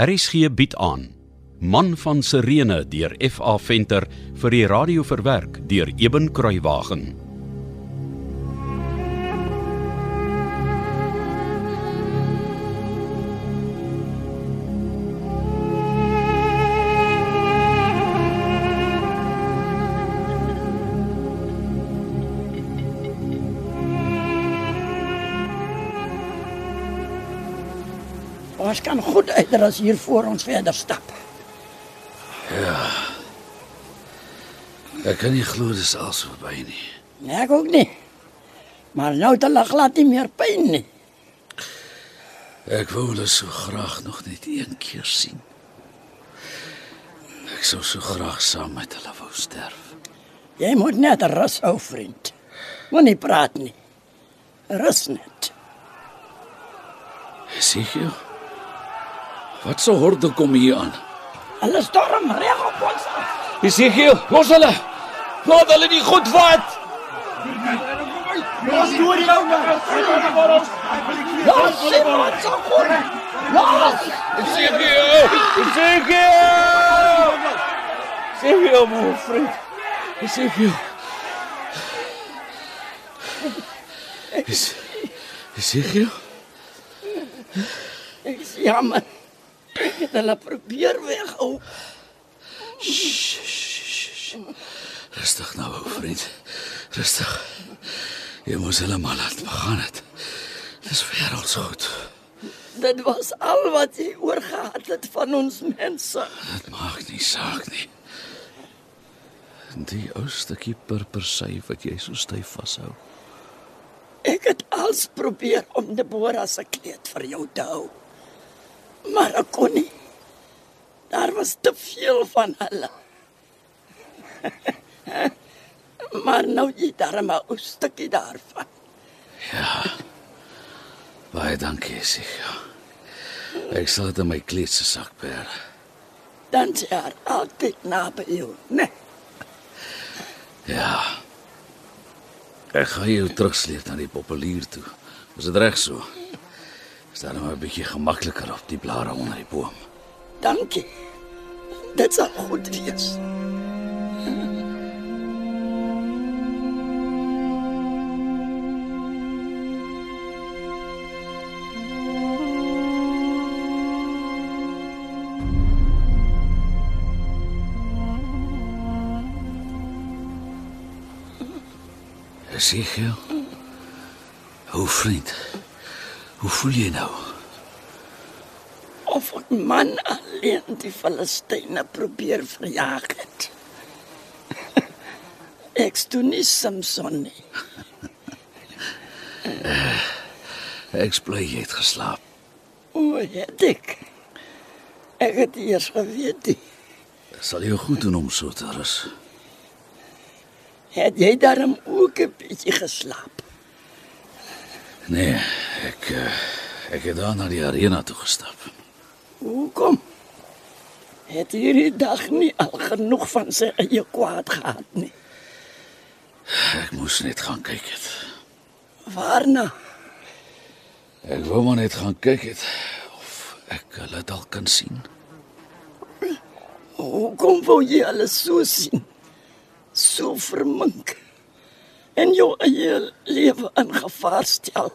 RSG bied aan Man van Sirene deur FA Venter vir die radio verwerk deur Eben Kruiwagen. Ons kan goed uit as hier voor ons verder stap. Ek kan nie glo dis al so verby nie. Nee, ek ook nie. Maar nou te lag laat nie meer pyn nie. Ek wou hulle so graag nog net een keer sien. Ek sou so graag saam met hulle wou sterf. Jy moet net rus, ou vriend. Moenie praat nie. Rus net. Seker. Wat so horde kom hier aan? Hulle storm reg op ons af. Esegiel, los hulle. Laat hulle nie goed vat. Los Simon so goed. Los! Esegiel! Esegiel! Esegiel, my vriend. Esegiel. Is Esegiel? Ek is jammer. Het hulle probeer weghou. Rustig nou, ou vriend. Rustig. Jy moes hulle maar laat begaan het. Dis wêreldsgoed. Dit was al wat jy oorgehad het van ons mense. Dit maak nie saak nie. Die ou stukkie purpersy wat jy so styf vashou. Ek het als probeer om Deborah se kleed vir jou te hou. Maar ek kon nie. Daar was te veel van hulle. maar nou jy daar maar 'n stukkie daarvan. Baie dankie, sê ja. Ek sal dit in my kleed se sak bær. Dan sy haar altyd naby jou, né? Ja. Ek gaan jou terugsleep na die populier toe. Is dit reg so? Is daar nou 'n bietjie gemakliker op die blare onder die boom? Dankie. Dit sal goed wees. Esegiel. Hoe vriend. Hoe voel jy nou? Of 'n man alleen die Filistyne probeer verjaag het. Ek steun nie Samson nie. Ek bly jy het geslaap. O, het ek. Ek het eers geweet. nie. Sal jou goed doen om so te rus. Het jy daarom ook 'n bietjie geslaap? Nee, ek eh, ek het daar na die arena toe gestap. Hoekom? Het hierdie dag nie al genoeg van sy eie kwaad gehad nie. Ek moes net gaan kyk het. Waarna? Ek wou maar net gaan kyk het of ek hulle dalk kan sien. Hoekom wou jy alles so sien? So vermink. En jou eie lewe in gevaar stel.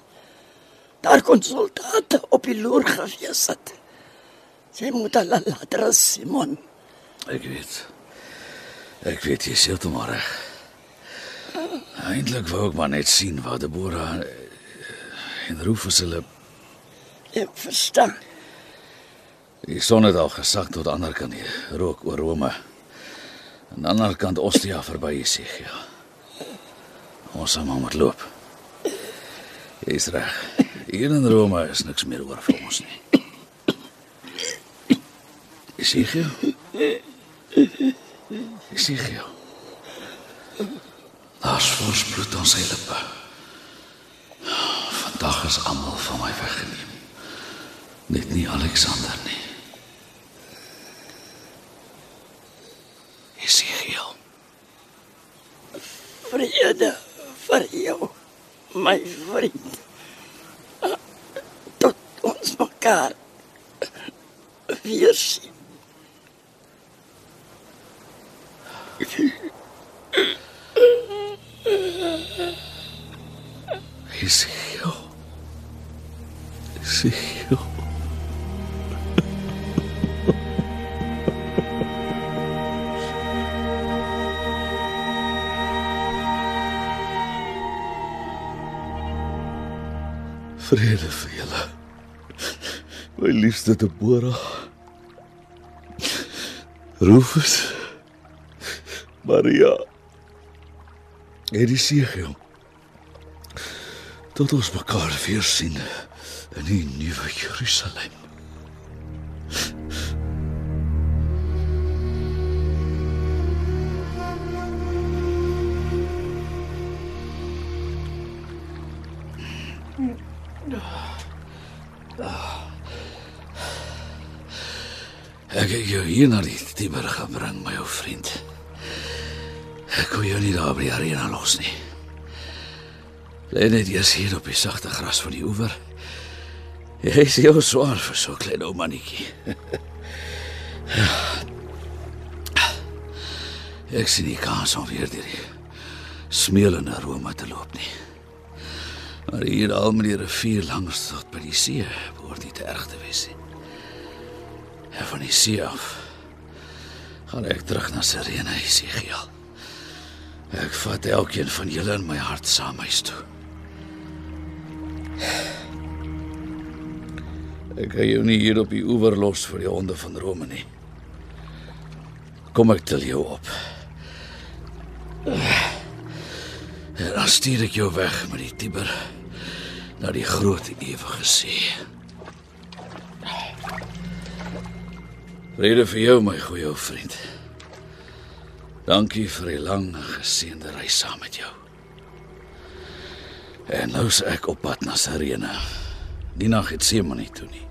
Daar kon soldate op die loer gewees het. Jy moet hulle laat rus, Simon. Ek weet. Ek weet jy sê dit maar reg. Eintlik wou ek maar net sien waar Deborah eh, en Rufus hulle Ek verstaan. die son het al gesak tot aan die ander kant die rook oor Rome. Aan die ander kant Ostia verby sê ja. Ons sal maar moet loop. Jy's reg. Hier in Rome is niks meer oor vir ons nie. Esegiel. Esegiel. Daar's voorspoed aan sy lippe. Vandag is almal van my weggeneem. Net nie Alexander nie. Esegiel. Vrede vir jou, my vriend. Tot ons mekaar weer sien. Ezekiel. Ezekiel. Vrede vir julle. My liefste Deborah. Rufus. Maria. Eliseo. Tot ons mekaar weer sien in die nuwe Jerusalem. Ek het jou hier na die Tiber gebring, my ou vriend. Ek kon jou nie daar by die arena los nie. Lê net eers hier op die sagte gras van die oewer. Jy is jou swaar vir so 'n klein ou mannetjie. Ek sien nie kans om weer die smeelende Rome te loop nie. Maar hier al met die rivier langs tot by die see behoort nie te erg te wees nie. En van die see af gaan ek terug na Sirene, Esegiel. Ek vat elkeen van julle in my hart saam huis toe. Ek kan jou nie hier op die oewer los vir die honde van Rome nie. Kom ek tel jou op. En dan stuur ek jou weg met die Tiber na die groot ewige see. Vrede vir jou my goeie ou vriend. Dankie vir die lang geseënde reis saam met jou. En nou is ek op pad na Sirene. Die nag het seema nie toe nie.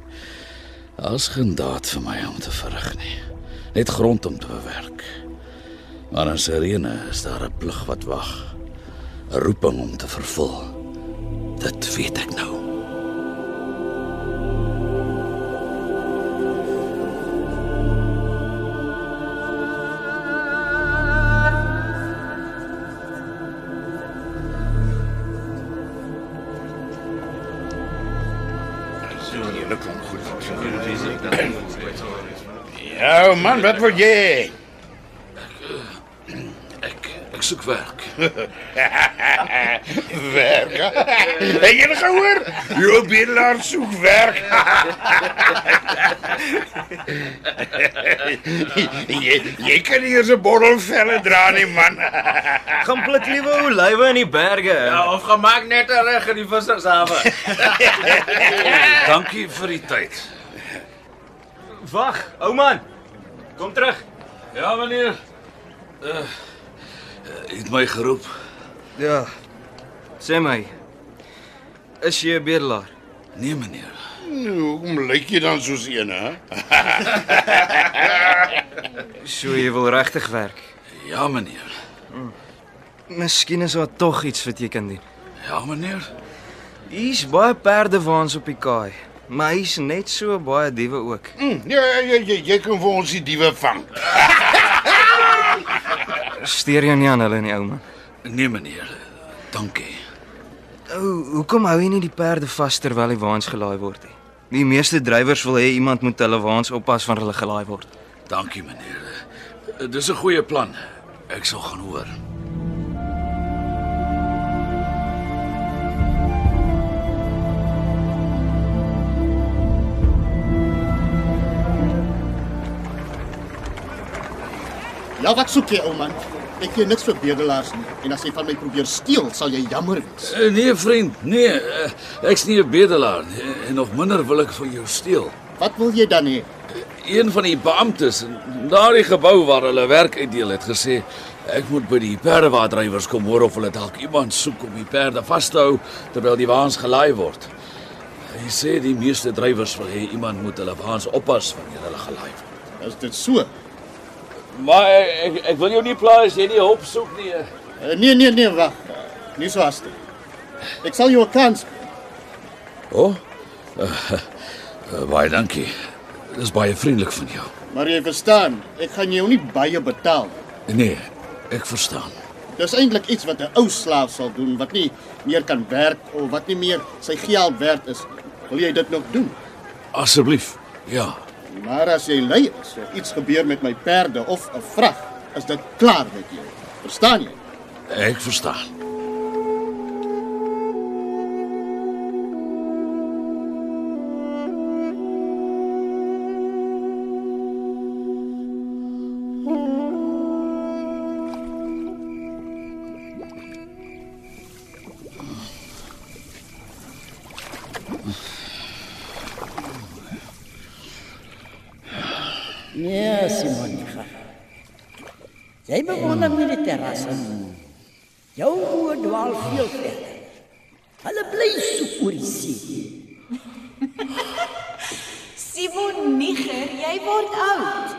Daar's geen daad vir my om te verrig nie. Net grond om te bewerk. Maar in Sirene is daar 'n plig wat wag. 'n Roeping om te vervul. Dit weet ek nou. Ja, man, wat wil jy? Ek ek soek werk. werk. Het jy dit gehoor? Jou bedelaar soek werk. jy jy kan nie eens 'n bottel velle dra nie, man. Gaan pluk liewe olywe in die berge. Ja, of gemaak net reg in die vissershawe. Dankie vir die tyd. Wag, ou man. Kom terug. Ja, meneer. Uh, het my geroep. Ja. Sê my. Is jy 'n bedelaar? Nee, meneer. Hoekom lyk jy dan soos een, hè? So jy wil regtig werk. Ja, meneer. Miskien is daar tog iets wat jy kan doen. Ja, meneer. Hier's baie perdewaans op die kaai, maar hier's net so baie diewe ook. Hm, ja, ja, jy jy kan vir ons die diewe vang. Steur jou nie aan hulle nie, ou man. Nee, meneer. Dankie. Ou, hoekom hou jy nie die perde vas terwyl die waans gelaai word nie? Die meeste drywers wil hê iemand moet hulle waans oppas wanneer hulle gelaai word. Dankie, meneer. Dis 'n goeie plan. Ek sal gaan hoor. Ja, wat soek jy, ou man? Ek gee niks vir bedelaars nie. En as jy van my probeer steel, sal jy jammer wees. Uh, nee, vriend. Nee, uh, ek's nie 'n bedelaar nie en nog minder wil ek van jou steel. Wat wil jy dan hê? Een van die beamptes in daardie gebou waar hulle werk uitdeel het gesê ek moet by die perdewaardrywers kom hoor of hulle dalk iemand soek om die perde vas te hou terwyl die waans gelaai word. Hy sê die meeste drywers wil hê iemand moet hulle waans oppas wanneer hulle gelaai word. Is dit so? Maar ek ek wil jou nie pla as jy nie hulp soek nie. Uh, nee, nee, nee, wag. Nie so hastig. Ek sal jou 'n kans. O. Oh, uh, uh, baie dankie. Dis baie vriendelik van jou. Maar jy verstaan, ek gaan jou nie baie betaal nie. Nee, ek verstaan. Dis eintlik iets wat 'n ou slaaf sal doen wat nie meer kan werk of wat nie meer sy geld werd is. Wil jy dit nog doen? Asseblief. Ja. Maar as jy lui is of iets gebeur met my perde of 'n vrag, is dit klaar met jou. Verstaan jy? Ek verstaan. Nee, Simon. nie gaan. Jy bewonder nie die terrasse nie. Jou oë dwaal veel verder. Hulle bly soek oor die see. Simon Niger, jy word oud.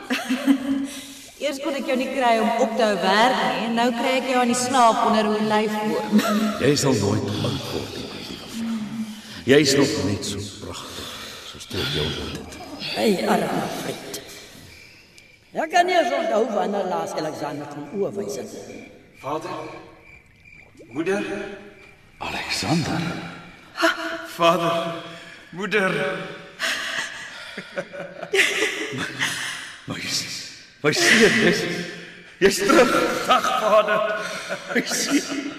Eers kon ek jou nie kry om op te hou werk nie en nou kry ek jou aan die slaap onder 'n olyfboom. Jy sal nooit oud word nie, liewe vriend. Jy's nog net so pragtig soos toe jou ontmoet het. Hey, arme vriend. Ja, kan jy so onthou wanneer laas Alexander kom oorwys het? Vader. Moeder. Alexander, Vader. Moeder. my my seun, jy's jy's terug. Dag Vader. My seun.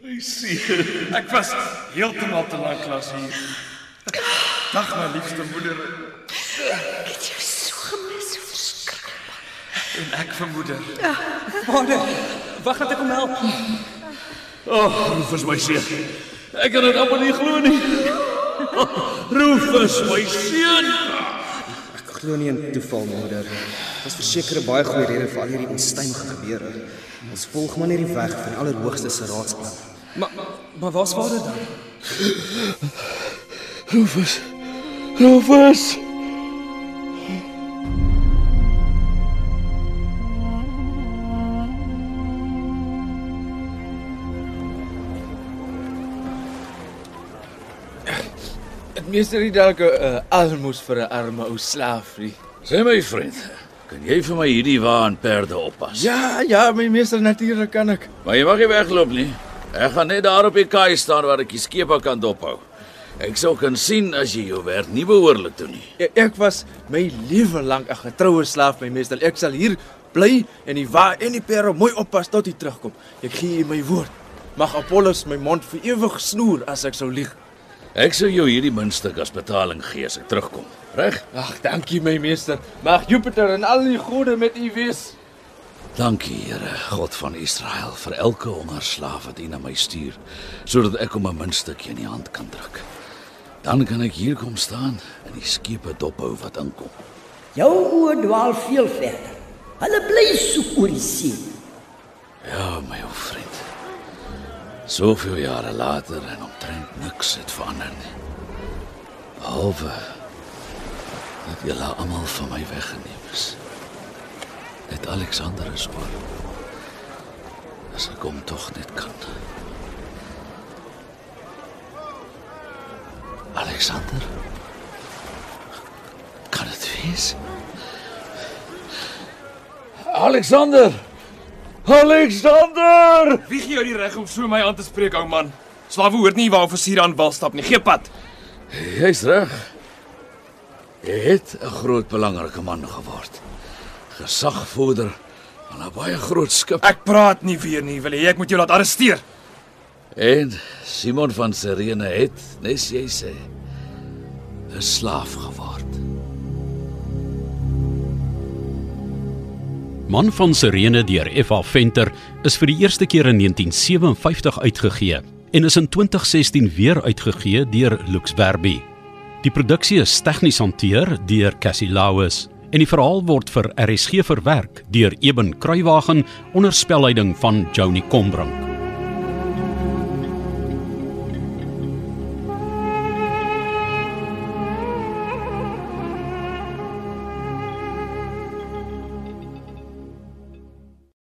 My seun. Ek was heeltemal te lank klas hier. Dag my liefste moeder Ek het jou so gemis, so verskriklik. En ek vir moeder. Vader, wag dat ek hom help. Oh, Rufus my seun. Ek kan dit amper nie glo nie. Oh, Rufus my seun. Ek glo nie in toeval, moeder. Dit was verseker 'n baie goeie rede vir al hierdie onstuimige gebeure. Ons volg maar net die weg van die Allerhoogste se raadsplan. Maar maar waar's vader dan? Rufus. Rufus. Meester nie dalk 'n uh, almoes vir 'n arme ou slaaf nie. Sê my vriend, kan jy vir my hierdie wa en perde oppas? Ja, ja, my meester natuurlik kan ek. Maar jy mag nie wegloop nie. Ek gaan net daar op die kaai staan waar ek die skepe kan dophou. Ek sou kan sien as jy jou werk nie behoorlik doen nie. Ek, ek was my lewe lank 'n getroue slaaf, my meester. Ek sal hier bly en die wa en die perde mooi oppas tot hy terugkom. Ek gee u my woord. Mag Apollos my mond vir ewig snoer as ek sou lieg. Ek sou jou hierdie muntstuk as betaling gee as ek terugkom. Reg? Ag, dankie my meester. Mag Jupiter en al die gode met u wees. Dankie, Here, God van Israel, vir elke hongerslaaf wat U na my stuur, sodat ek hom 'n muntstukkie in die hand kan druk. Dan kan ek hier kom staan en die skepe dophou wat inkom. Jou oë dwaal veel verder. Hulle bly soek oor die see. Ja, my ou vriend. Soveel jare later en omtrent niks het verander nie. Behalwe dat julle almal van my weggeneem is. Net Alexander is oor. As ek hom tog net kan. Alexander? Kan dit wees? Alexander! Alexander! Wie gee jou die reg om so my aan te spreek, ou man? Slawe hoort nie waar offisier aan wal stap nie. Gee pad. Jy's reg. Jy het 'n groot belangrike man geword. Gesagvoerder van 'n baie groot skip. Ek praat nie weer nie. Wil jy ek moet jou laat arresteer? En Simon van Sirene het, nes jy sê, 'n slaaf geword. Man van Sirene deur F.A. Venter is vir die eerste keer in 1957 uitgegee en is in 2016 weer uitgegee deur Lux Verbi. Die produksie is tegnies hanteer deur Cassie Lauis en die verhaal word vir RSG verwerk deur Eben Kruiwagen onder spelleiding van Joni Combrink.